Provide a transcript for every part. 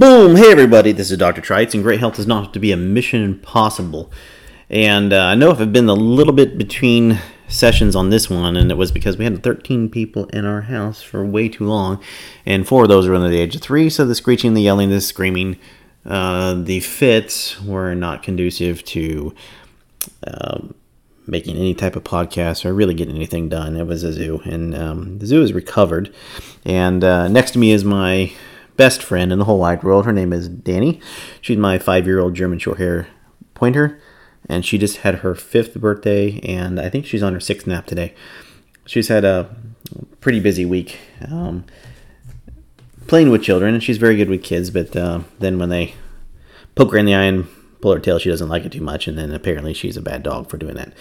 Boom! Hey everybody, this is Dr. Trites, and great health does not to be a mission impossible. And uh, I know I've been a little bit between sessions on this one, and it was because we had 13 people in our house for way too long, and four of those were under the age of three, so the screeching, the yelling, the screaming, uh, the fits were not conducive to um, making any type of podcast or really getting anything done. It was a zoo, and um, the zoo is recovered. And uh, next to me is my best friend in the whole wide world. Her name is Danny. She's my five year old German short hair pointer, and she just had her fifth birthday, and I think she's on her sixth nap today. She's had a pretty busy week. Um, playing with children, and she's very good with kids. But uh, then when they poke her in the eye and pull her tail, she doesn't like it too much, and then apparently she's a bad dog for doing that.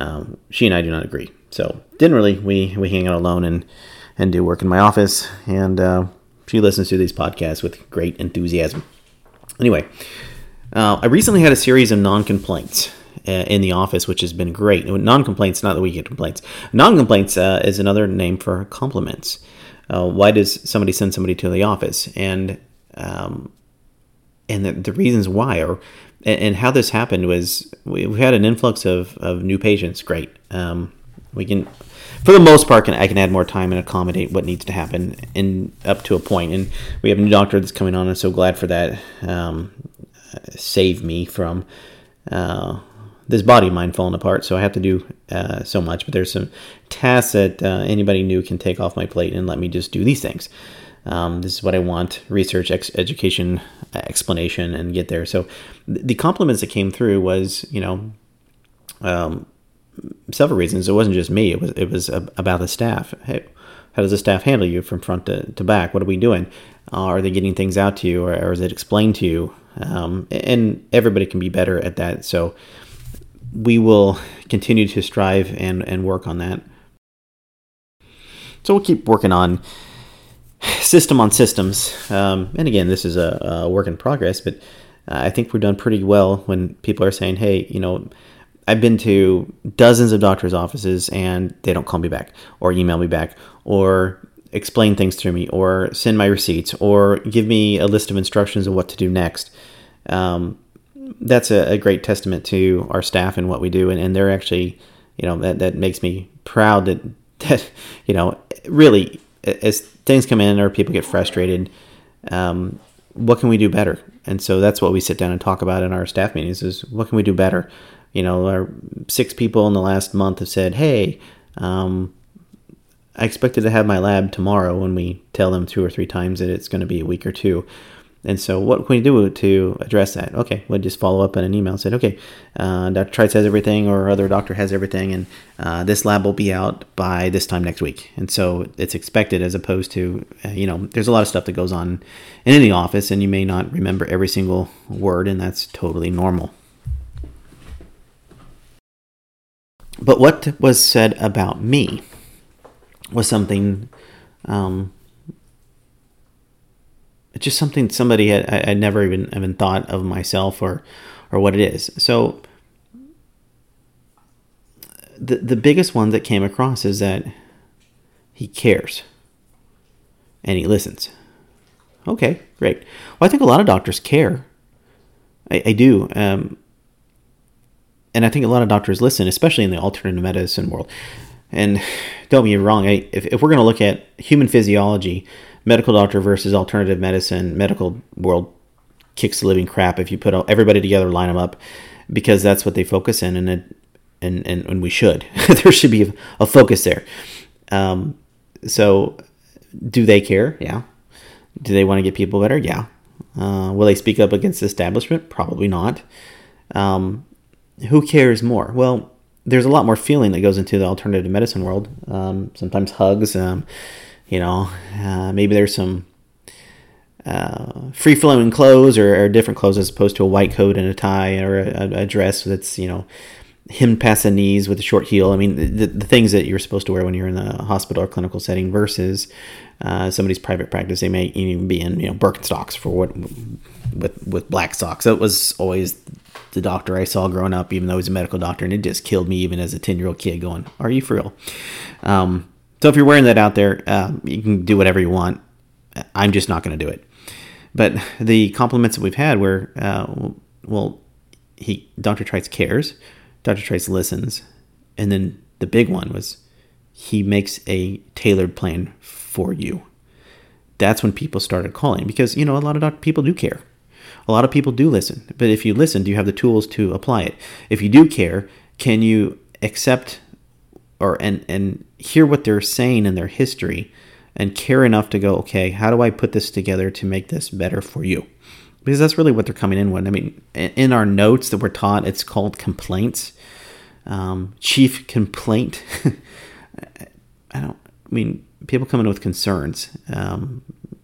Um, she and I do not agree. So didn't. We we hang out alone and and do work in my office, and uh, she listens to these podcasts with great enthusiasm. Anyway, uh, I recently had a series of non complaints uh, in the office, which has been great. Non complaints, not that we get complaints. Non complaints uh, is another name for compliments. Uh, why does somebody send somebody to the office? And um, and the, the, reasons why, or and, how this happened was we, we had an influx of, of new patients. Great. Um, we can for the most part, can, I can add more time and accommodate what needs to happen in up to a point. And we have a new doctor that's coming on. I'm so glad for that. Um, save me from uh, this body of mine falling apart. So I have to do uh, so much. But there's some tasks that uh, anybody new can take off my plate and let me just do these things. Um, this is what I want: research, ex- education, explanation, and get there. So the compliments that came through was, you know. Um, several reasons. It wasn't just me. It was it was about the staff. Hey, how does the staff handle you from front to, to back? What are we doing? Uh, are they getting things out to you, or, or is it explained to you? Um, and everybody can be better at that. So we will continue to strive and and work on that. So we'll keep working on system on systems. Um, and again, this is a, a work in progress, but I think we've done pretty well when people are saying, "Hey, you know." I've been to dozens of doctors' offices and they don't call me back or email me back or explain things to me or send my receipts or give me a list of instructions of what to do next. Um, that's a, a, great testament to our staff and what we do. And, and they're actually, you know, that, that makes me proud that, that, you know, really as things come in or people get frustrated, um, what can we do better? And so that's what we sit down and talk about in our staff meetings is what can we do better? You know, six people in the last month have said, "Hey, um, I expected to have my lab tomorrow." When we tell them two or three times that it's going to be a week or two, and so what can we do to address that? Okay, we'll just follow up in an email. And said, okay, uh, Dr. Trites has everything, or other doctor has everything, and uh, this lab will be out by this time next week. And so it's expected, as opposed to, uh, you know, there's a lot of stuff that goes on in any office, and you may not remember every single word, and that's totally normal. But what was said about me was something, um, just something somebody had I, I never even even thought of myself or or what it is. So the the biggest one that came across is that he cares and he listens. Okay, great. Well, I think a lot of doctors care. I, I do. Um, and I think a lot of doctors listen, especially in the alternative medicine world. And don't get me wrong, I, if, if we're going to look at human physiology, medical doctor versus alternative medicine, medical world kicks the living crap if you put everybody together, line them up, because that's what they focus in, and it, and, and, and we should. there should be a focus there. Um, so, do they care? Yeah. Do they want to get people better? Yeah. Uh, will they speak up against the establishment? Probably not. Um, who cares more? Well, there's a lot more feeling that goes into the alternative medicine world. Um, sometimes hugs, um, you know, uh, maybe there's some uh, free flowing clothes or, or, different clothes as opposed to a white coat and a tie or a, a dress that's, you know, hemmed past the knees with a short heel. I mean, the, the things that you're supposed to wear when you're in the hospital or clinical setting versus uh, somebody's private practice. They may even be in, you know, Birkenstocks for what with with black socks. That was always the doctor I saw growing up, even though he's a medical doctor, and it just killed me even as a 10 year old kid going, Are you for real? Um, so if you're wearing that out there, uh, you can do whatever you want. I'm just not going to do it. But the compliments that we've had were, uh, well, he Dr. Trites cares, Dr. Trites listens, and then the big one was he makes a tailored plan for you. That's when people started calling because you know a lot of people do care. A lot of people do listen, but if you listen, do you have the tools to apply it? If you do care, can you accept or and and hear what they're saying in their history and care enough to go, okay, how do I put this together to make this better for you? Because that's really what they're coming in with. I mean, in our notes that we're taught, it's called complaints. Um, chief complaint. I mean, people come in with concerns. Um,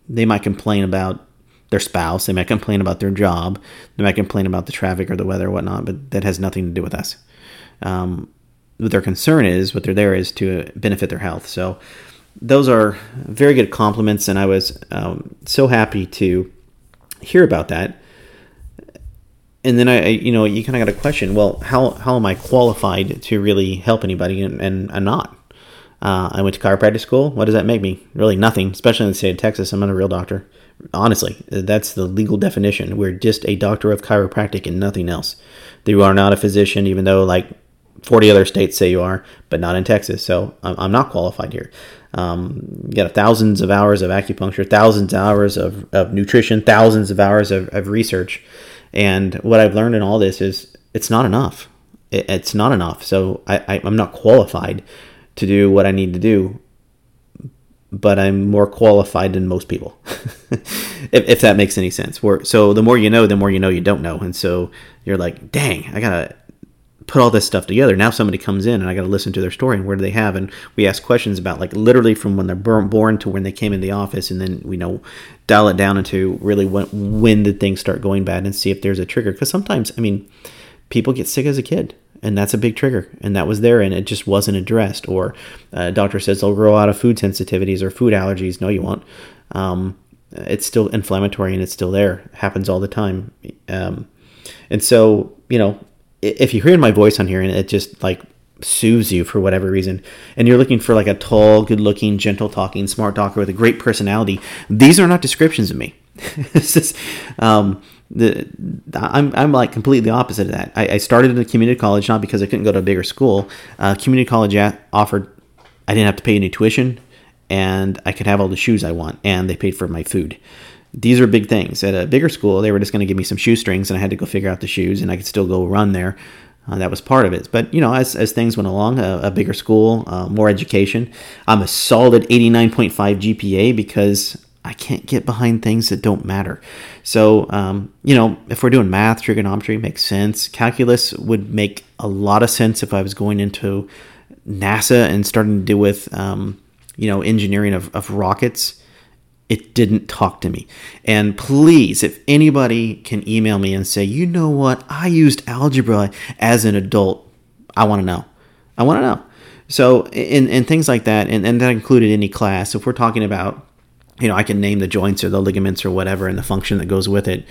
they might complain about their spouse. They might complain about their job. They might complain about the traffic or the weather or whatnot. But that has nothing to do with us. Um, what their concern is, what they're there is to benefit their health. So those are very good compliments, and I was um, so happy to hear about that. And then I, you know, you kind of got a question. Well, how how am I qualified to really help anybody? And, and I'm not. Uh, I went to chiropractic school. What does that make me? Really nothing, especially in the state of Texas. I'm not a real doctor. Honestly, that's the legal definition. We're just a doctor of chiropractic and nothing else. You are not a physician, even though like 40 other states say you are, but not in Texas. So I'm, not qualified here. Um, you got thousands of hours of acupuncture, thousands of hours of, of nutrition, thousands of hours of, of research. And what I've learned in all this is it's not enough. It, it's not enough. So I, I, I'm not qualified to do what I need to do, but I'm more qualified than most people, if, if, that makes any sense. so the more you know, the more you know you don't know, and so you're like, dang, I gotta put all this stuff together. Now somebody comes in and I got to listen to their story and where do they have? And we ask questions about like literally from when they're born to when they came in the office, and then we know dial it down into really when when did things start going bad and see if there's a trigger. Because sometimes, I mean, people get sick as a kid. And that's a big trigger, and that was there, and it just wasn't addressed. Or a doctor says they'll grow out of food sensitivities or food allergies. No, you won't. Um, it's still inflammatory, and it's still there. It happens all the time. Um, and so, you know, if you hear my voice on here and it just like soothes you for whatever reason, and you're looking for like a tall, good looking, gentle talking, smart talker with a great personality, these are not descriptions of me. this is, um, the I'm, I'm like completely opposite of that. I, I, started at a community college not because I couldn't go to a bigger school. Uh, community college offered I didn't have to pay any tuition, and I could have all the shoes I want, and they paid for my food these are big things. At a bigger school, they were just going to give me some shoestrings, and I had to go figure out the shoes, and I could still go run there. Uh, that was part of it. But you know, as, as things went along, a, a bigger school, uh, more education. I'm a solid 89.5 GPA because I can't get behind things that don't matter. So, um, you know, if we're doing math, trigonometry makes sense. Calculus would make a lot of sense if I was going into NASA and starting to deal with, um, you know, engineering of, of rockets it didn't talk to me. And please, if anybody can email me and say, you know what, I used algebra as an adult, I want to know. I want to know. So, and, and things like that, and, and that included any class. If we're talking about, you know, I can name the joints or the ligaments or whatever and the function that goes with it.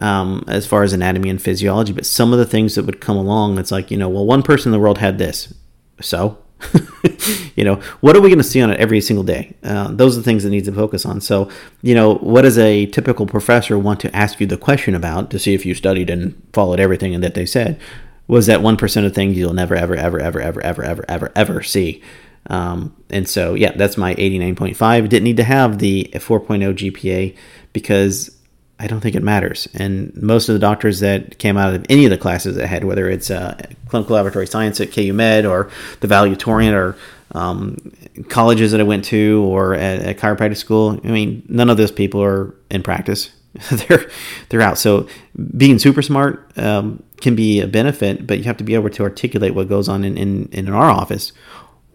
Um, as far as anatomy and physiology, but some of the things that would come along, it's like, you know, well, one person in the world had this. So, you know, what are we going to see on it every single day? Uh, those are the things that needs to focus on. So, you know, what does a typical professor want to ask you the question about to see if you studied and followed everything and that they said? Was that one percent of things you'll never, ever, ever, ever, ever, ever, ever, ever, ever see? Um, and so, yeah, that's my 89.5. Didn't need to have the 4.0 GPA because I don't think it matters. And most of the doctors that came out of any of the classes I had, whether it's uh, clinical laboratory science at KU Med or the valedictorian or um, colleges that I went to or at, at chiropractic school, I mean, none of those people are in practice. they're they're out. So being super smart um, can be a benefit, but you have to be able to articulate what goes on in, in, in our office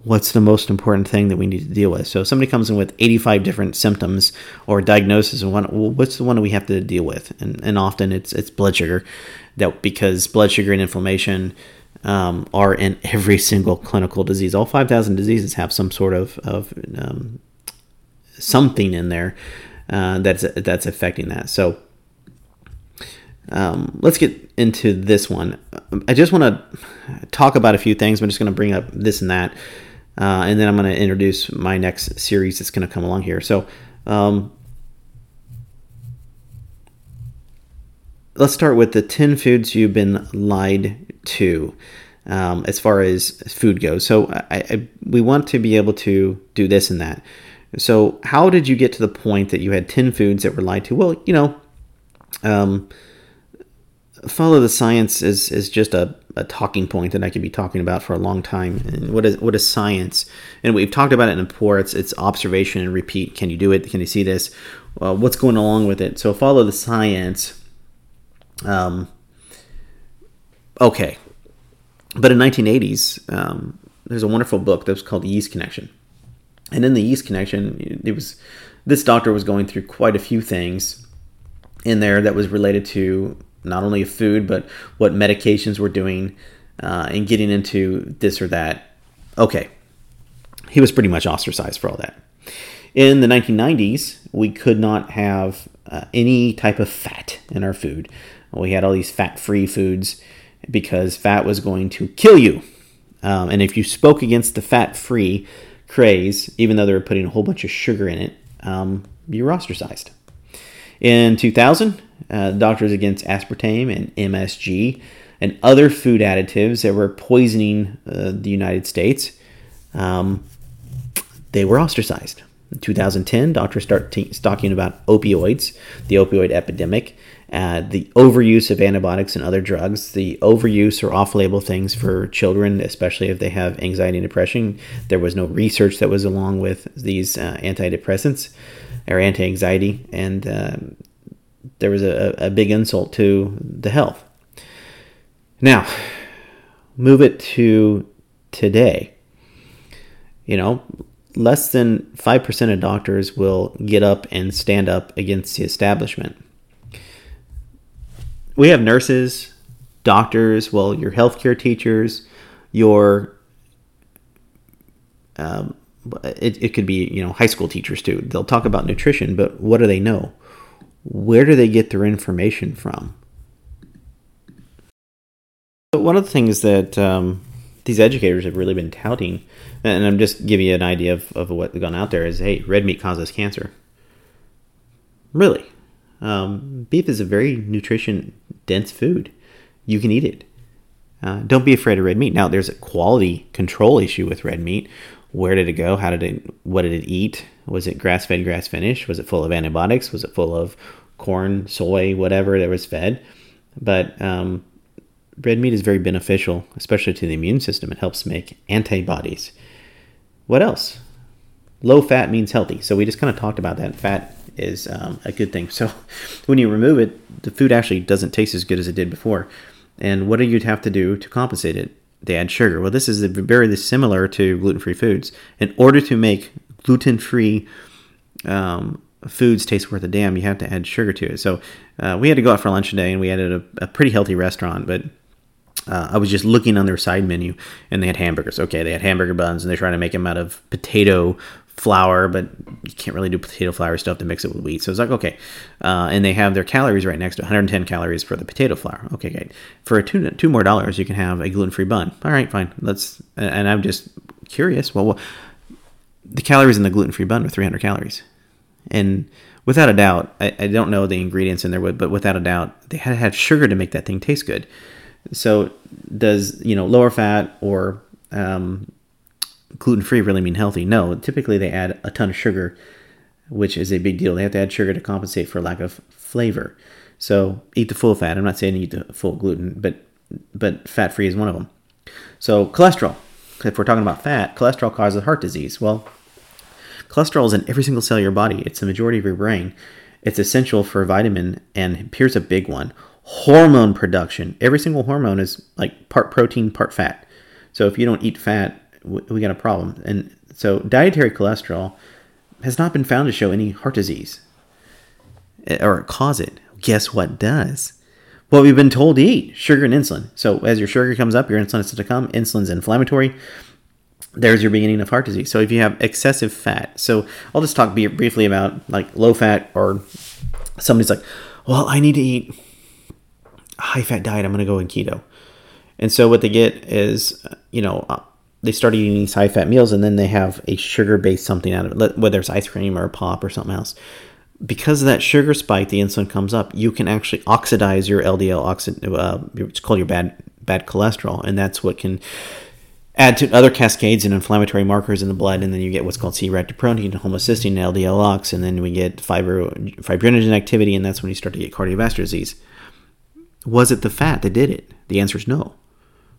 what's the most important thing that we need to deal with. So if somebody comes in with 85 different symptoms or diagnosis, and one, well, what's the one that we have to deal with? And, and often it's it's blood sugar, that because blood sugar and inflammation um, are in every single clinical disease. All 5,000 diseases have some sort of of um, something in there uh, that's that's affecting that. So. Um, let's get into this one. I just want to talk about a few things. I'm just going to bring up this and that. Uh, and then I'm going to introduce my next series that's going to come along here. So, um, let's start with the 10 foods you've been lied to um, as far as food goes. So I, I, we want to be able to do this and that. So how did you get to the point that you had 10 foods that were lied to? Well, you know, um, follow the science is, is just a, a talking point that I could be talking about for a long time. And what is what is science? And we've talked about it in before. It's it's observation and repeat. Can you do it? Can you see this? Well, what's going along with it? So follow the science. Um, okay, but in 1980s, um, there's a wonderful book that was called Yeast Connection, and in the Yeast Connection, it was this doctor was going through quite a few things in there that was related to not only food but what medications were doing uh, and getting into this or that. Okay, he was pretty much ostracized for all that. In the 1990s, we could not have uh, any type of fat in our food. We had all these fat free foods because fat was going to kill you. Um, and if you spoke against the fat free craze, even though they were putting a whole bunch of sugar in it, um, you were ostracized. In 2000, uh, Doctors Against Aspartame and MSG and other food additives that were poisoning uh, the United States, um, they were ostracized. In 2010, doctors start t- talking about opioids, the opioid epidemic, uh, the overuse of antibiotics and other drugs, the overuse or off label things for children, especially if they have anxiety and depression. There was no research that was along with these uh, antidepressants or anti anxiety, and um, there was a, a big insult to the health. Now, move it to today. You know, less than 5% of doctors will get up and stand up against the establishment we have nurses, doctors, well, your healthcare teachers, your um, it, it could be you know high school teachers too. They'll talk about nutrition, but what do they know? Where do they get their information from? But one of the things that um, these educators have really been touting, and I'm just giving you an idea of, of what's gone out there, is hey, red meat causes cancer. Really? Um, beef is a very nutrition dense food. You can eat it. Uh, don't be afraid of red meat. Now, there's a quality control issue with red meat. Where did it go? How did it? What did it eat? Was it grass fed, grass finished? Was it full of antibiotics? Was it full of corn, soy, whatever that was fed? But um, red meat is very beneficial, especially to the immune system. It helps make antibodies. What else? Low fat means healthy. So we just kind of talked about that. Fat is um, a good thing. So when you remove it, the food actually doesn't taste as good as it did before. And what do you have to do to compensate it? They add sugar. Well, this is very similar to gluten-free foods. In order to make gluten-free um, foods taste worth a damn, you have to add sugar to it. So uh, we had to go out for lunch today, and we had a, a pretty healthy restaurant, but uh, I was just looking on their side menu and they had hamburgers. Okay, they had hamburger buns and they're trying to make them out of potato flour, but you can't really do potato flour stuff to mix it with wheat. So it's like, okay. Uh, and they have their calories right next to 110 calories for the potato flour. Okay, great. For two, two more dollars, you can have a gluten free bun. All right, fine. Let's, and I'm just curious. Well the calories in the gluten free bun are 300 calories. And without a doubt, I, I, don't know the ingredients in there, but without a doubt, they had to have sugar to make that thing taste good. So does, you know, lower fat or, um, gluten free really mean healthy? No, typically they add a ton of sugar, which is a big deal. They have to add sugar to compensate for lack of flavor. So eat the full fat. I'm not saying eat the full gluten, but but fat free is one of them. So cholesterol. If we're talking about fat, cholesterol causes heart disease. Well, cholesterol is in every single cell of your body. It's the majority of your brain. It's essential for vitamin, and here's a big one: hormone production. Every single hormone is like part protein, part fat. So if you don't eat fat, we got a problem. And so dietary cholesterol has not been found to show any heart disease eh, or cause it. Guess what does? What we've been told to eat sugar and insulin. So as your sugar comes up, your insulin is to come. Insulin's inflammatory. There's your beginning of heart disease. So if you have excessive fat, so I'll just talk briefly about like low fat or somebody's like, well, I need to eat a high fat diet. I'm going to go in keto. And so what they get is, you know, uh, they start eating these high fat meals and then they have a sugar based something out of it, whether it's ice cream or pop or something else. Because of that sugar spike, the insulin comes up. You can actually oxidize your LDL, oxid, uh, it's called your bad bad cholesterol, and that's what can add to other cascades and inflammatory markers in the blood, and then you get what's called C-reactive protein, homocysteine, LDL-ox, and then we get fibro, fibrinogen activity, and that's when you start to get cardiovascular disease. Was it the fat that did it? The answer is no.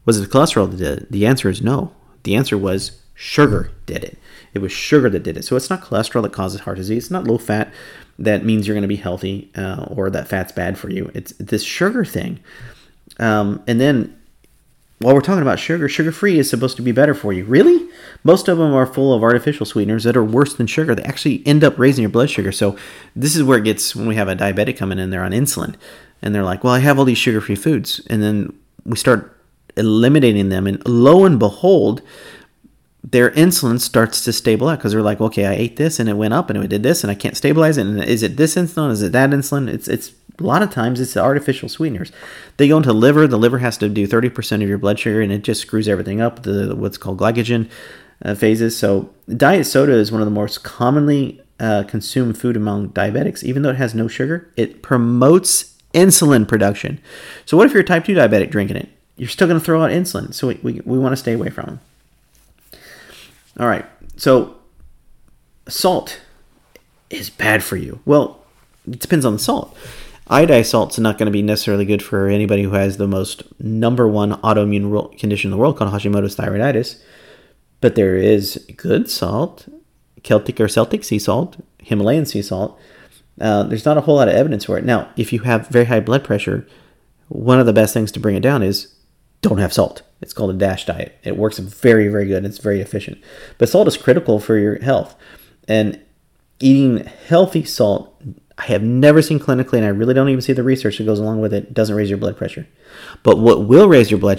Was it the cholesterol that did it? The answer is no. The answer was sugar did it. It was sugar that did it. So it's not cholesterol that causes heart disease. It's not low fat that means you're going to be healthy uh, or that fat's bad for you. It's this sugar thing. Um, and then while we're talking about sugar, sugar free is supposed to be better for you. Really? Most of them are full of artificial sweeteners that are worse than sugar. They actually end up raising your blood sugar. So this is where it gets when we have a diabetic coming in, they're on insulin. And they're like, well, I have all these sugar free foods. And then we start eliminating them. And lo and behold, their insulin starts to stabilize because they're like, okay, I ate this and it went up and it did this and I can't stabilize it. And is it this insulin? Is it that insulin? It's it's a lot of times it's the artificial sweeteners. They go into the liver. The liver has to do 30% of your blood sugar and it just screws everything up. The what's called glycogen uh, phases. So diet soda is one of the most commonly uh, consumed food among diabetics. Even though it has no sugar, it promotes insulin production. So what if you're a type 2 diabetic drinking it? You're still going to throw out insulin. So we, we, we want to stay away from them. All right. So salt is bad for you. Well, it depends on the salt. Iodized salt's not going to be necessarily good for anybody who has the most number one autoimmune condition in the world called Hashimoto's thyroiditis. But there is good salt, Celtic or Celtic sea salt, Himalayan sea salt. Uh, there's not a whole lot of evidence for it. Now, if you have very high blood pressure, one of the best things to bring it down is don't have salt. It's called a DASH diet. It works very, very good. It's very efficient. But salt is critical for your health. And eating healthy salt, I have never seen clinically, and I really don't even see the research that goes along with it, doesn't raise your blood pressure. But what will raise your blood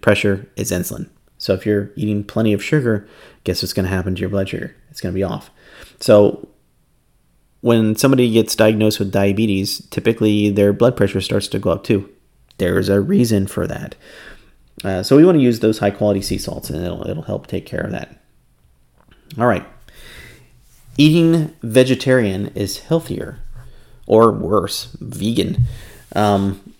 pressure is insulin. So if you're eating plenty of sugar, guess what's going to happen to your blood sugar? It's going to be off. So when somebody gets diagnosed with diabetes, typically their blood pressure starts to go up too. There's a reason for that. Uh, so we want to use those high quality sea salts, and it'll it'll help take care of that. All right. Eating vegetarian is healthier, or worse, vegan. Um,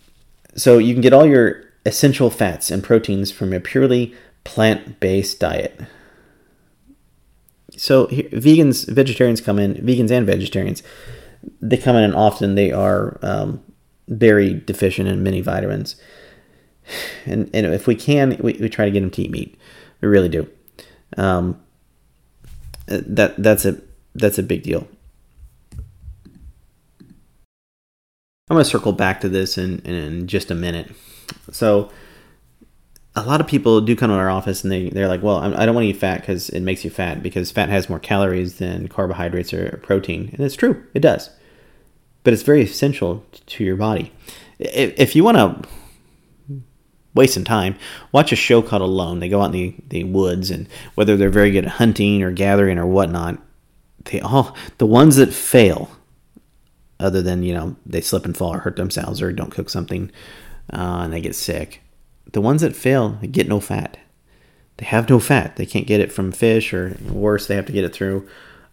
so you can get all your essential fats and proteins from a purely plant-based diet. So here, vegans, vegetarians come in, vegans and vegetarians, they come in and often they are um, very deficient in many vitamins and, and if we can, we, we try to get them to eat meat. We really do. Um, that that's a that's a big deal. I'm going to circle back to this in, in just a minute. So, a lot of people do come to our office and they, they're like, well, I don't want to eat fat because it makes you fat because fat has more calories than carbohydrates or protein. And it's true, it does. But it's very essential to your body. If, you want to waste some time. Watch a show called Alone. They go out in the, the woods, and whether they're very good at hunting or gathering or whatnot, they all the ones that fail, other than you know they slip and fall or hurt themselves or don't cook something uh, and they get sick. The ones that fail get no fat. They have no fat. They can't get it from fish or worse, they have to get it through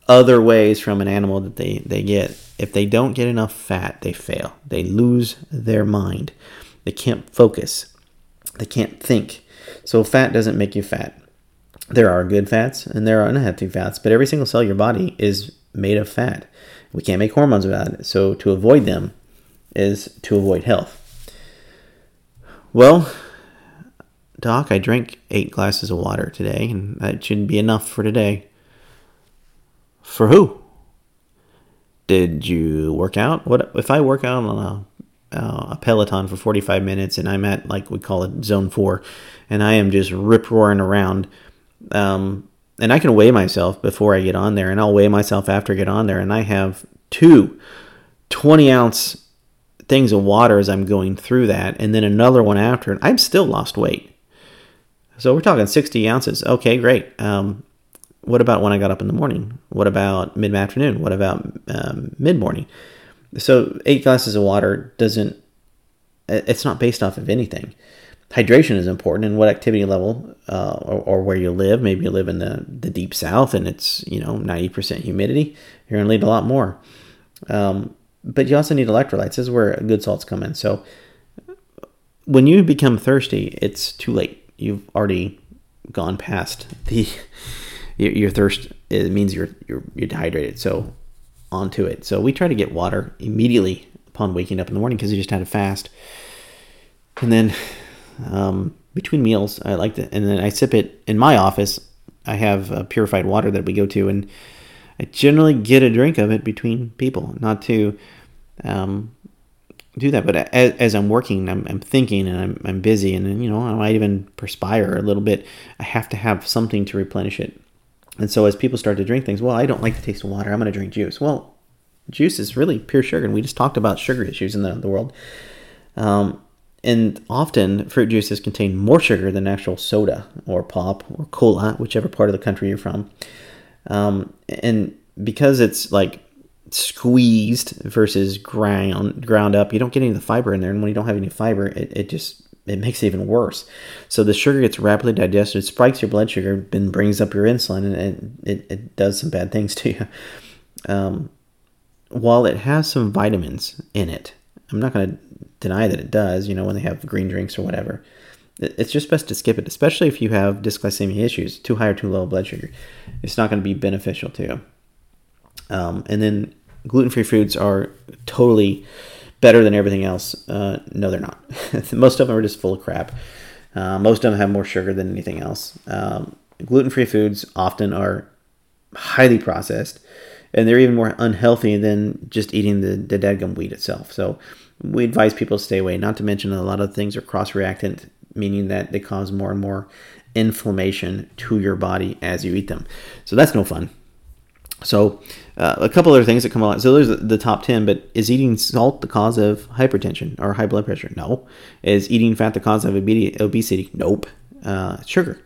other ways from an animal that they, they get. If they don't get enough fat, they fail. They lose their mind. They can't focus. They can't think. So fat doesn't make you fat. There are good fats and there are unhealthy fats, but every single cell in your body is made of fat. We can't make hormones without it. So to avoid them is to avoid health. Well, Doc, I drank eight glasses of water today, and that shouldn't be enough for today. For who? Did you work out? What if I work out on a uh, a Peloton for 45 minutes and I'm at like we call it zone four and I am just rip roaring around. Um, and I can weigh myself before I get on there and I'll weigh myself after I get on there and I have two 20 ounce things of water as I'm going through that and then another one after and I've still lost weight. So we're talking 60 ounces. Okay, great. Um, what about when I got up in the morning? What about mid afternoon? What about um, mid morning? So eight glasses of water doesn't. It's not based off of anything. Hydration is important, and what activity level uh, or, or, where you live. Maybe you live in the, the deep south, and it's you know ninety percent humidity. You're gonna need a lot more. Um, but you also need electrolytes. This is where good salts come in. So when you become thirsty, it's too late. You've already gone past the your, your thirst. It means you're you're you're dehydrated. So onto it. So we try to get water immediately upon waking up in the morning because you just had a fast. And then um, between meals, I like to, and then I sip it in my office. I have uh, purified water that we go to, and I generally get a drink of it between people, not to um, do that. But as, as I'm working, I'm, I'm, thinking and I'm, I'm busy, and you know I might even perspire a little bit. I have to have something to replenish it. And so as people start to drink things, well, I don't like the taste of water. I'm going to drink juice. Well, juice is really pure sugar, and we just talked about sugar issues in the, the world. Um, and often fruit juices contain more sugar than actual soda or pop or cola, whichever part of the country you're from. Um, and because it's like squeezed versus ground ground up, you don't get any of the fiber in there. And when you don't have any fiber, it, it just it makes it even worse. So the sugar gets rapidly digested, spikes your blood sugar, then brings up your insulin, and it, it, does some bad things to you. Um, while it has some vitamins in it, I'm not going to deny that it does, you know, when they have green drinks or whatever. It's just best to skip it, especially if you have dysglycemia issues, too high or too low blood sugar. It's not going to be beneficial to you. Um, and then gluten free foods are totally better than everything else. Uh, no, they're not. most of them are just full of crap. Uh, most of them have more sugar than anything else. Um, gluten free foods often are highly processed and they're even more unhealthy than just eating the, the dead gum wheat itself. So we advise people to stay away. Not to mention a lot of things are cross-reactant, meaning that they cause more and more inflammation to your body as you eat them. So that's no fun. So uh, a couple other things that come along. So there's the top 10, but is eating salt the cause of hypertension or high blood pressure? No. Is eating fat the cause of obesity? Nope. Uh, sugar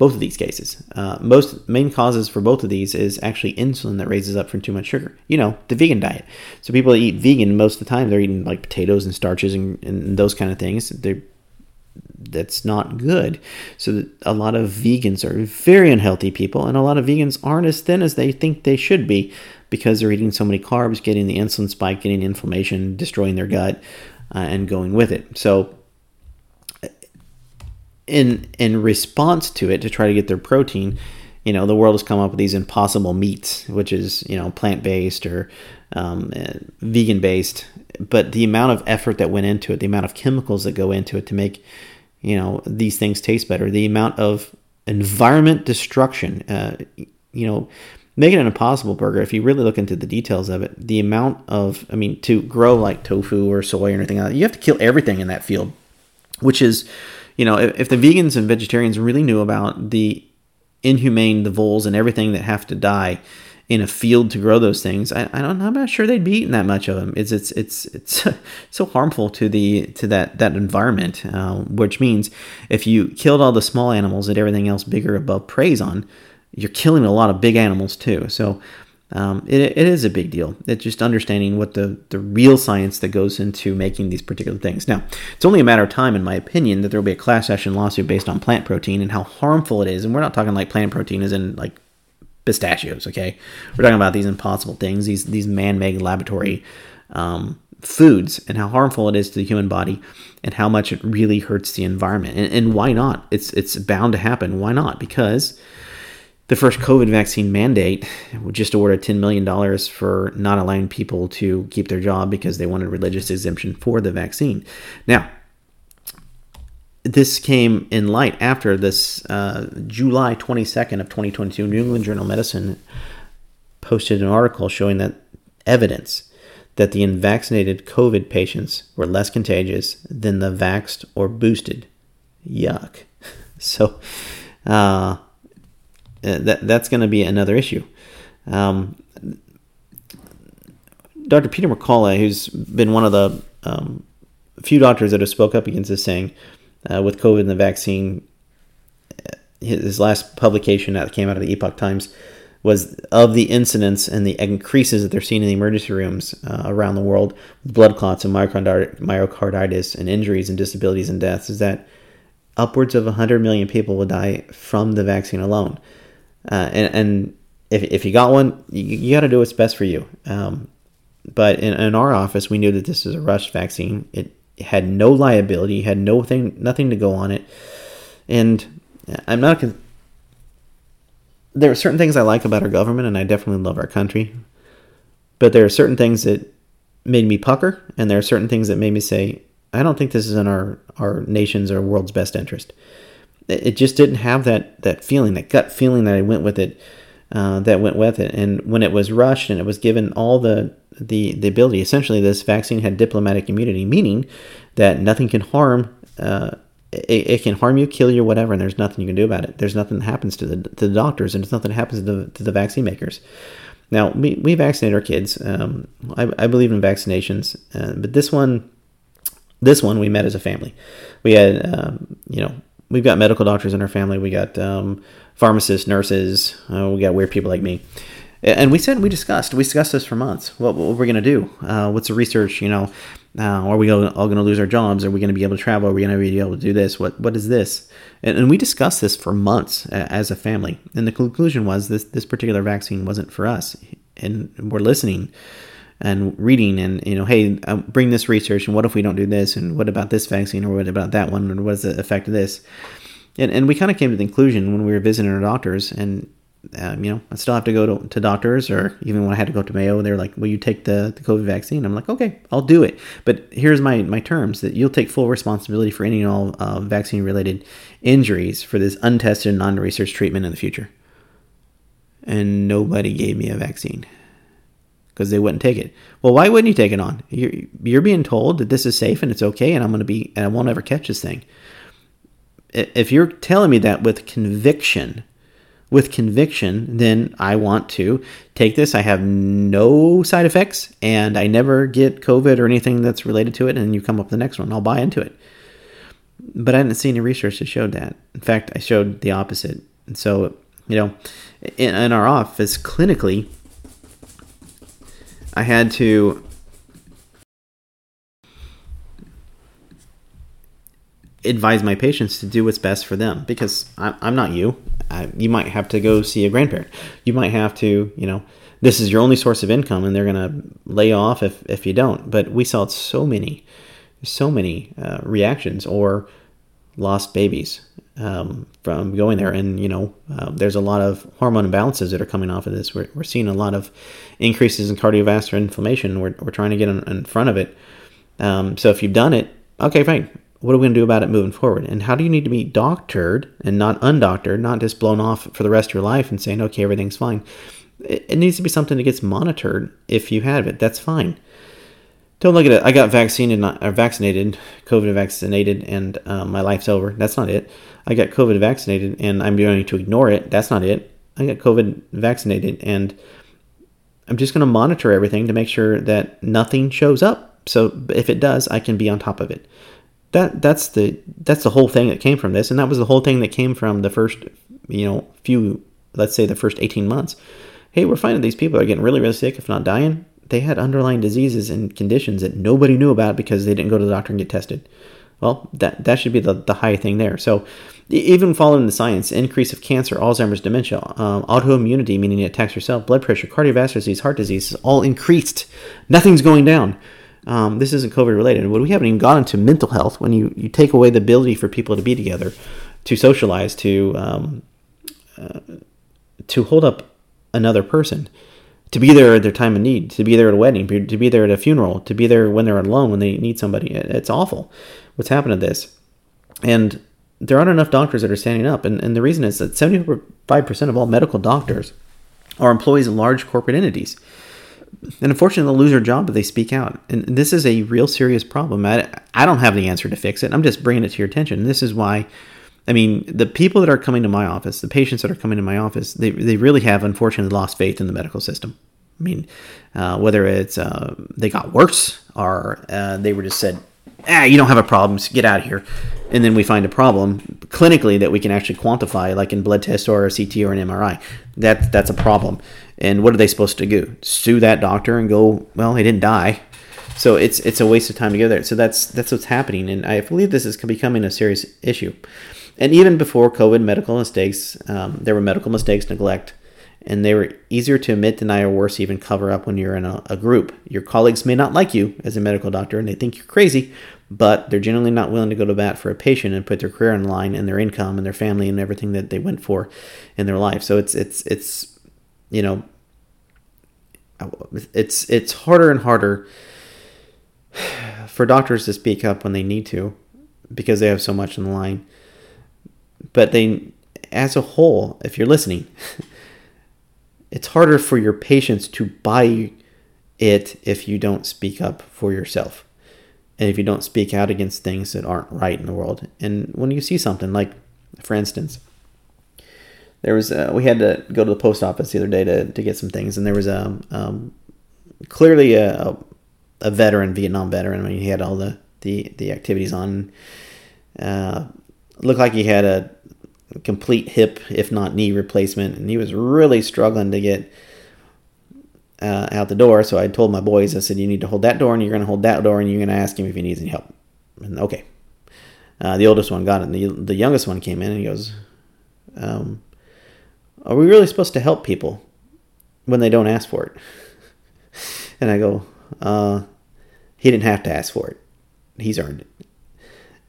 both of these cases. Uh, most main causes for both of these is actually insulin that raises up from too much sugar. You know, the vegan diet. So people that eat vegan most of the time they're eating like potatoes and starches and, and those kind of things. They're that's not good. So a lot of vegans are very unhealthy people, and a lot of vegans aren't as thin as they think they should be because they're eating so many carbs, getting the insulin spike, getting inflammation, destroying their gut, uh, and going with it. So in in response to it to try to get their protein you know the world has come up with these impossible meats which is you know plant-based or um, uh, vegan-based but the amount of effort that went into it the amount of chemicals that go into it to make you know these things taste better. The amount of environment destruction uh, you know making an impossible burger if you really look into the details of it the amount of i mean to grow like tofu or soy or anything like that you have to kill everything in that field which is you know, if, if the vegans and vegetarians really knew about the inhumane, the voles, and everything that have to die in a field to grow those things, I, I don't, I'm not sure they'd be eating that much of them. It's it's it's it's so harmful to the to that that environment. Uh, which means if you killed all the small animals that everything else bigger above preys on, you're killing a lot of big animals too. So um, it, it is a big deal. It's just understanding what the, the real science that goes into making these particular things. Now, it's only a matter of time, in my opinion, that there will be a class action lawsuit based on plant protein and how harmful it is. And we're not talking like plant protein is in like pistachios, okay? We're talking about these impossible things, these these man-made laboratory um, foods, and how harmful it is to the human body, and how much it really hurts the environment. And, and why not? It's it's bound to happen. Why not? Because the first COVID vaccine mandate just awarded $10 million for not allowing people to keep their job because they wanted religious exemption for the vaccine. Now, this came in light after this uh, July 22nd of 2022, New England Journal of Medicine posted an article showing that evidence that the unvaccinated COVID patients were less contagious than the vaxed or boosted. Yuck. So, uh, that that's going to be another issue. Um, Dr. Peter McCullough, who's been one of the um, few doctors that have spoke up against this, saying uh, with COVID and the vaccine, uh, his last publication that came out of the Epoch Times was of the incidents and the increases that they're seeing in the emergency rooms uh, around the world with blood clots and myocarditis and injuries and disabilities and deaths is that upwards of 100 million people will die from the vaccine alone. Uh, and, and if, if you got one, you, you got to do what's best for you. Um, But in, in our office, we knew that this is a rush vaccine. It had no liability, had no thing, nothing to go on it. And I'm not. There are certain things I like about our government, and I definitely love our country. But there are certain things that made me pucker, and there are certain things that made me say, I don't think this is in our, our nation's or world's best interest. It just didn't have that, that feeling, that gut feeling that I went with it, uh, that went with it. And when it was rushed and it was given all the, the, the ability, essentially, this vaccine had diplomatic immunity, meaning that nothing can harm. Uh, it, can harm you, kill you, whatever, and there's nothing you can do about it. There's nothing that happens to the to the doctors, and there's nothing that happens to the, to the vaccine makers. Now, we, we vaccinate our kids. Um, I, I, believe in vaccinations, uh, but this one, this one we met as a family. We had, um, you know, we've got medical doctors in our family. We got um, pharmacists, nurses. Uh, we got weird people like me. And we said we discussed. We discussed this for months. What, what we're gonna do? Uh, what's the research? You know, uh, are we all going to lose our jobs? Are we going to be able to travel? Are we going to be able to do this? What What is this? And, and, we discussed this for months as a family. And the conclusion was this this particular vaccine wasn't for us. And we're listening and reading and you know, hey, um, bring this research. And what if we don't do this? And what about this vaccine? Or what about that one? And what is the effect of this? And, and we kind of came to the conclusion when we were visiting our doctors and um, you know, I still have to go to, to doctors, or even when I had to go to Mayo, they're like, "Will you take the, the COVID vaccine?" I'm like, "Okay, I'll do it." But here's my my terms: that you'll take full responsibility for any and all uh, vaccine related injuries for this untested, non research treatment in the future. And nobody gave me a vaccine because they wouldn't take it. Well, why wouldn't you take it on? You're you're being told that this is safe and it's okay, and I'm going to be and I won't ever catch this thing. If you're telling me that with conviction with conviction, then I want to take this. I have no side effects and I never get COVID or anything that's related to it. And you come up with the next one, I'll buy into it. But I didn't see any research that showed that. In fact, I showed the opposite. And so, you know, in, in our office, clinically, I had to advise my patients to do what's best for them because I'm not you. You might have to go see a grandparent. You might have to, you know, this is your only source of income and they're going to lay off if, if you don't. But we saw so many, so many uh, reactions or lost babies um, from going there. And, you know, uh, there's a lot of hormone imbalances that are coming off of this. We're, we're seeing a lot of increases in cardiovascular inflammation. We're, we're trying to get in, in front of it. Um, so if you've done it, okay, fine what are we going to do about it moving forward? And how do you need to be doctored and not undoctored, not just blown off for the rest of your life and saying, okay, everything's fine? It, it needs to be something that gets monitored if you have it. That's fine. Don't look at it. I got vaccinated, not, or vaccinated, COVID vaccinated, and um, my life's over. That's not it. I got COVID vaccinated, and I'm going to ignore it. That's not it. I got COVID vaccinated, and I'm just going to monitor everything to make sure that nothing shows up. So if it does, I can be on top of it that that's the that's the whole thing that came from this and that was the whole thing that came from the first you know few let's say the first 18 months hey we're finding these people are getting really really sick if not dying they had underlying diseases and conditions that nobody knew about because they didn't go to the doctor and get tested. Well that that should be the, the high thing there. So even following the science increase of cancer alzheimer's dementia um, autoimmunity meaning it attacks yourself blood pressure cardiovascular disease heart disease is all increased. Nothing's going down. Um, this isn't COVID related, but we haven't even gone into mental health when you, you take away the ability for people to be together, to socialize, to um, uh, to hold up another person, to be there at their time of need, to be there at a wedding, to be there at a funeral, to be there when they're alone when they need somebody. It's awful what's happened to this, and there aren't enough doctors that are standing up, and, and the reason is that seventy five percent of all medical doctors are employees of large corporate entities and unfortunately, they'll lose their job if they speak out. And this is a real serious problem. I, I don't have the answer to fix it. I'm just bringing it to your attention. This is why, I mean, the people that are coming to my office, the patients that are coming to my office, they, they really have unfortunately lost faith in the medical system. I mean, uh, whether it's uh, they got worse or uh, they were just said, ah, you don't have a problem, so get out of here. And then we find a problem clinically that we can actually quantify, like in blood test or a CT or an MRI. That that's a problem. And what are they supposed to do? Sue that doctor and go, well, he didn't die. So it's it's a waste of time to go there. So that's that's what's happening, and I believe this is becoming a serious issue. And even before COVID, medical mistakes, um, there were medical mistakes, neglect, and they were easier to admit, deny, or worse, even cover up when you're in a, a, group. Your colleagues may not like you as a medical doctor and they think you're crazy, but they're generally not willing to go to bat for a patient and put their career the line and their income and their family and everything that they went for in their life. So it's it's it's you know it's it's harder and harder for doctors to speak up when they need to because they have so much on the line. But they as a whole, if you're listening, it's harder for your patients to buy it if you don't speak up for yourself and if you don't speak out against things that aren't right in the world. And when you see something like, for instance, there was a, we had to go to the post office the other day to, to get some things, and there was a um, clearly a, a veteran, Vietnam veteran. I mean, he had all the the, the activities on. Uh, looked like he had a complete hip, if not knee replacement, and he was really struggling to get uh, out the door. So I told my boys, I said, "You need to hold that door, and you're going to hold that door, and you're going to ask him if he needs any help." And okay, uh, the oldest one got it. And the the youngest one came in and he goes, um, "Are we really supposed to help people when they don't ask for it?" and I go, uh, "He didn't have to ask for it. He's earned it."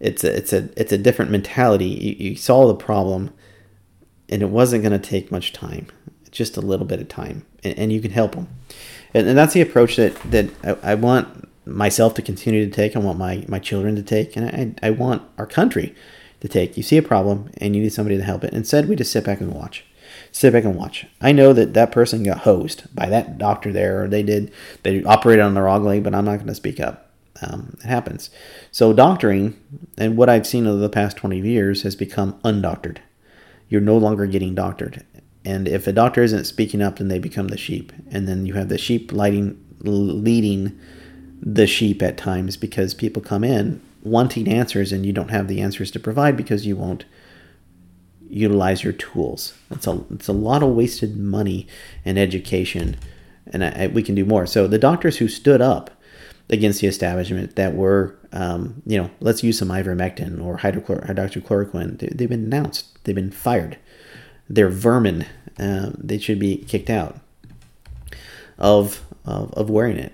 It's a it's a it's a different mentality. You, you saw the problem, and it wasn't going to take much time, just a little bit of time, and, and you can help them. And, and, that's the approach that that I, I, want myself to continue to take. I want my my children to take, and I I want our country to take. You see a problem, and you need somebody to help it. Instead, we just sit back and watch. Sit back and watch. I know that that person got hosed by that doctor there, or they did they operated on the wrong leg, but I'm not going to speak up um, it happens. So doctoring, and what I've seen over the past 20 years, has become undoctored. You're no longer getting doctored. And if a doctor isn't speaking up, then they become the sheep. And then you have the sheep lighting, leading the sheep at times because people come in wanting answers and you don't have the answers to provide because you won't utilize your tools. It's a, it's a lot of wasted money and education. And I, I, we can do more. So the doctors who stood up against the establishment that were, um, you know, let's use some ivermectin or hydrochlor- hydroxychloroquine. They, have been announced. They've been fired. They're vermin. Um, they should be kicked out of, of, of wearing it.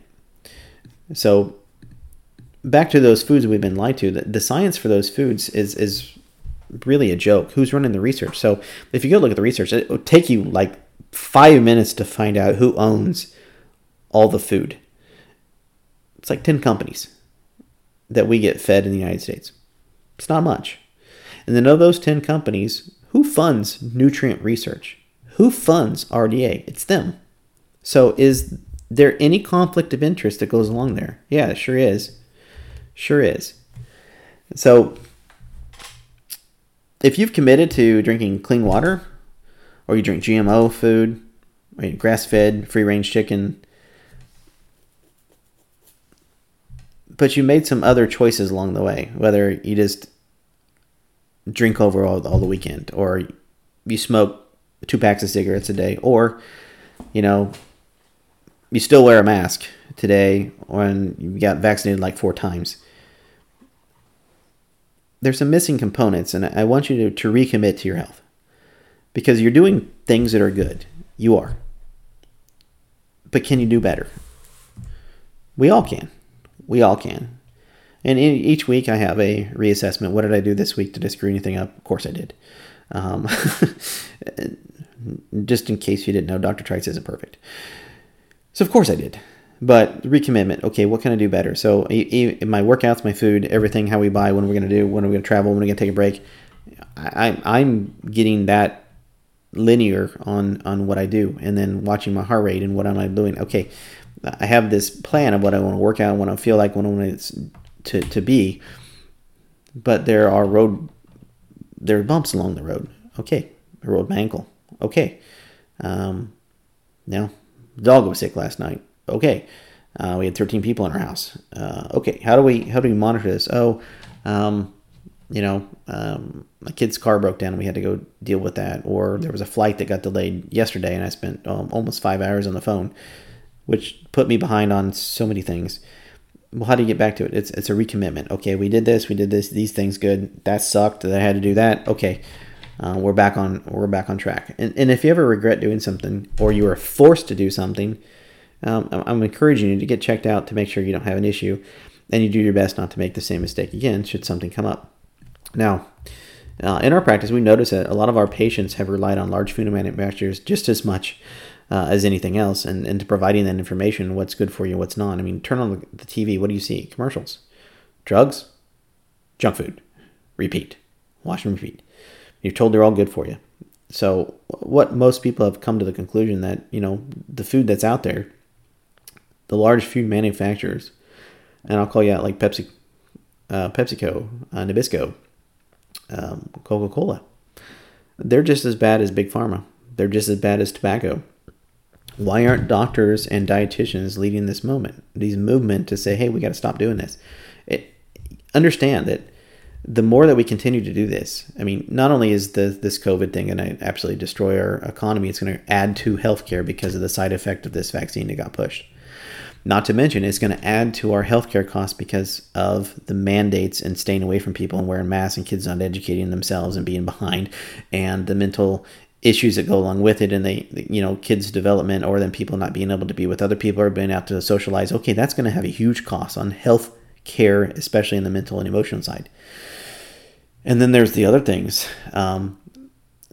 So back to those foods we've been lied to. The, the science for those foods is is really a joke. Who's running the research? So if you go look at the research, it will take you like five minutes to find out who owns all the food. It's like 10 companies that we get fed in the United States. It's not much. And then of those 10 companies, who funds nutrient research? Who funds RDA? It's them. So is there any conflict of interest that goes along there? Yeah, it sure is. Sure is. So if you've committed to drinking clean water, or you drink GMO food, grass fed, free range chicken, but you made some other choices along the way, whether you just drink over all, all the weekend or you smoke two packs of cigarettes a day or you know you still wear a mask today when you got vaccinated like four times. There's some missing components and i want you to, to recommit to your health because you're doing things that are good. You are. But can you do better? We all can we all can. And in, each week I have a reassessment. What did I do this week? Did I screw anything up? Of course I did. Um, just in case you didn't know, Dr. Trice isn't perfect. So of course I did. But recommitment. Okay, what can I do better? So my workouts, my food, everything, how we buy, when we're going to do, when are we going to travel, when are we going to take a break. I, I'm getting that linear on on what I do, and then watching my heart rate and what am I doing. Okay, I have this plan of what I want to work out, what I feel like, what I want to to be. But there are road, there are bumps along the road. Okay, I rolled my ankle. Okay, um, now the dog was sick last night. Okay, uh, we had 13 people in our house. Uh, okay, how do we how do we monitor this? Oh, um, you know, um, my kid's car broke down and we had to go deal with that. Or there was a flight that got delayed yesterday and I spent um, almost five hours on the phone which put me behind on so many things. Well, how do you get back to it? It's it's a recommitment. Okay, we did this, we did this, these things good. That sucked that I had to do that. Okay, uh, we're back on we're back on track. And, and if you ever regret doing something or you are forced to do something, um, I'm encouraging you to get checked out to make sure you don't have an issue, and you do your best not to make the same mistake again should something come up. Now, uh, in our practice, we notice that a lot of our patients have relied on large food manufacturers just as much uh, as anything else, and, and to providing that information, what's good for you, what's not. I mean, turn on the TV, what do you see? Commercials, drugs, junk food, repeat, wash and repeat. You're told they're all good for you. So, what most people have come to the conclusion that you know the food that's out there, the large food manufacturers, and I'll call you out like Pepsi, uh, PepsiCo, uh, Nabisco, um, Coca Cola. They're just as bad as Big Pharma. They're just as bad as tobacco. Why aren't doctors and dietitians leading this moment, these movement to say, "Hey, we got to stop doing this"? It, understand that the more that we continue to do this, I mean, not only is the this COVID thing going to absolutely destroy our economy, it's going to add to healthcare because of the side effect of this vaccine that got pushed. Not to mention, it's going to add to our healthcare costs because of the mandates and staying away from people and wearing masks and kids not educating themselves and being behind, and the mental issues that go along with it and they you know kids development or then people not being able to be with other people or being out to socialize okay that's going to have a huge cost on health care especially in the mental and emotional side and then there's the other things um,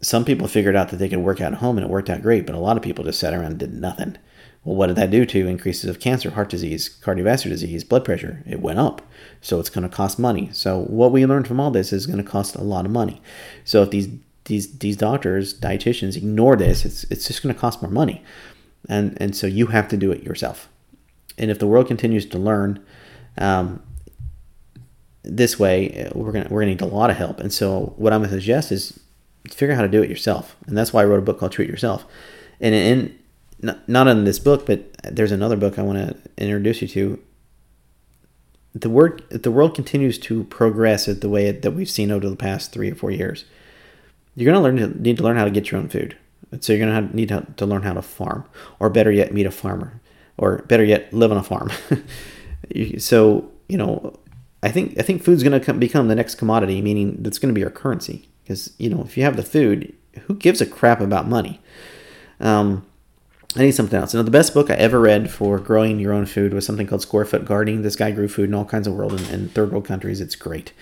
some people figured out that they could work out at home and it worked out great but a lot of people just sat around and did nothing well, what did that do to increases of cancer, heart disease, cardiovascular disease, blood pressure? It went up. So it's going to cost money. So what we learned from all this is going to cost a lot of money. So if these these these doctors, dietitians ignore this, it's it's just going to cost more money. And and so you have to do it yourself. And if the world continues to learn um, this way, we're gonna we're gonna need a lot of help. And so what I'm gonna suggest is figure out how to do it yourself. And that's why I wrote a book called Treat Yourself. And in not, not in this book, but there's another book I want to introduce you to. The word the world continues to progress at the way that we've seen over the past three or four years. You're going to learn to, need to learn how to get your own food. So you're going to need to, learn how to farm, or better yet, meet a farmer, or better yet, live on a farm. so you know, I think I think food's going to become the next commodity, meaning that's going to be our currency. Because you know, if you have the food, who gives a crap about money? Um, I need something else. Now, the best book I ever read for growing your own food was something called Square Foot Gardening. This guy grew food in all kinds of world and, and third world countries. It's great.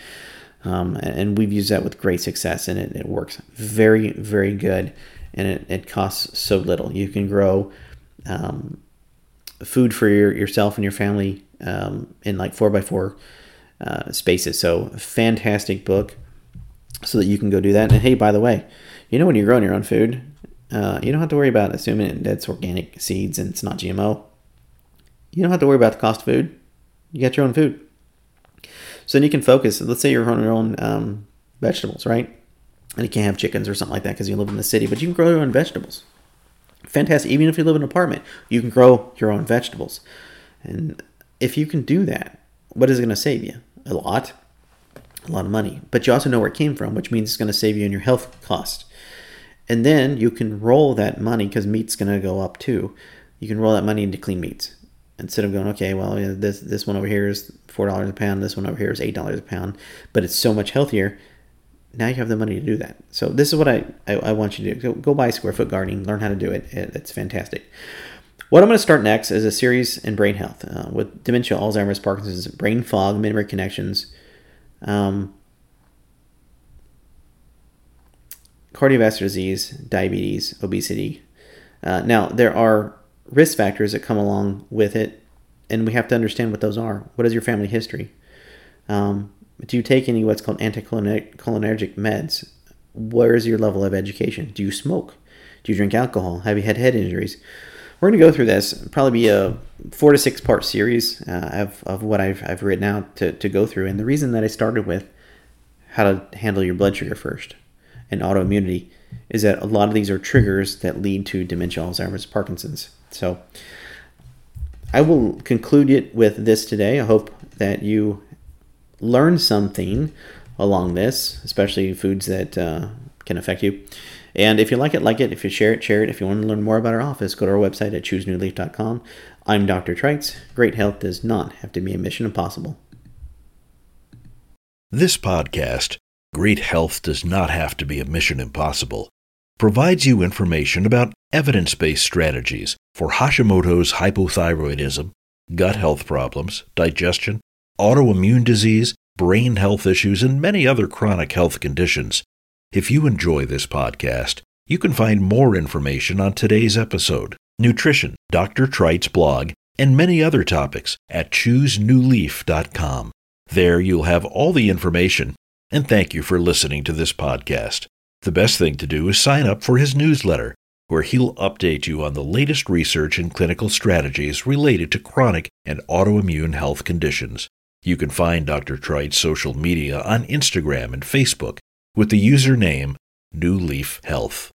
Um, and we've used that with great success, and it, it works very, very good. And it, it costs so little. You can grow um, food for your, yourself and your family um, in like four by four uh, spaces. So, fantastic book so that you can go do that. And hey, by the way, you know when you're growing your own food, uh, you don't have to worry about assuming it's organic seeds and it's not GMO. You don't have to worry about the cost of food. You get your own food. So then you can focus. Let's say you're growing your own um, vegetables, right? And you can't have chickens or something like that because you live in the city, but you can grow your own vegetables. Fantastic. Even if you live in an apartment, you can grow your own vegetables. And if you can do that, what is it going to save you? A lot. A lot of money. But you also know where it came from, which means it's going to save you in your health cost. And then you can roll that money because meat's going to go up too. You can roll that money into clean meats instead of going, okay, well, this this one over here is four dollars a pound, this one over here is eight dollars a pound, but it's so much healthier. Now you have the money to do that. So this is what I, I, I want you to do. Go, go buy Square Foot Gardening, learn how to do it. it it's fantastic. What I'm going to start next is a series in brain health uh, with dementia, Alzheimer's, Parkinson's, brain fog, memory connections. Um, cardiovascular disease, diabetes, obesity. Uh, now, there are risk factors that come along with it, and we have to understand what those are. What is your family history? Um, do you take any what's called anticholinergic meds? Where is your level of education? Do you smoke? Do you drink alcohol? Have you had head injuries? We're going to go through this. Probably be a four to six part series uh, of, of what I've, I've written out to, to go through. And the reason that I started with how to handle your blood sugar first and autoimmunity is that a lot of these are triggers that lead to dementia, Alzheimer's, Parkinson's. So I will conclude it with this today. I hope that you learn something along this, especially foods that uh, can affect you. And if you like it, like it. If you share it, share it. If you want to learn more about our office, go to our website at choosenewleaf.com. I'm Dr. Trites. Great health does not have to be a mission impossible. This podcast Great health does not have to be a mission impossible. Provides you information about evidence based strategies for Hashimoto's hypothyroidism, gut health problems, digestion, autoimmune disease, brain health issues, and many other chronic health conditions. If you enjoy this podcast, you can find more information on today's episode, nutrition, Dr. Trite's blog, and many other topics at choosenewleaf.com. There you'll have all the information, and thank you for listening to this podcast. The best thing to do is sign up for his newsletter, where he'll update you on the latest research and clinical strategies related to chronic and autoimmune health conditions. You can find Dr. Trite's social media on Instagram and Facebook with the username New Leaf Health.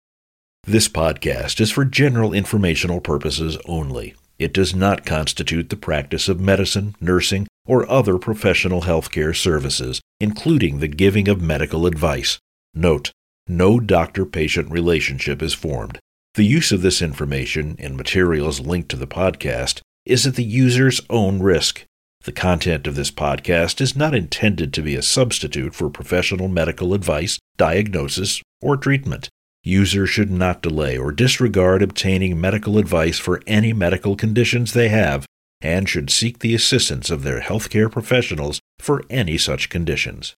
This podcast is for general informational purposes only. It does not constitute the practice of medicine, nursing, or other professional healthcare services, including the giving of medical advice. Note, no doctor patient relationship is formed. The use of this information and materials linked to the podcast is at the user's own risk. The content of this podcast is not intended to be a substitute for professional medical advice, diagnosis, or treatment. Users should not delay or disregard obtaining medical advice for any medical conditions they have and should seek the assistance of their healthcare professionals for any such conditions.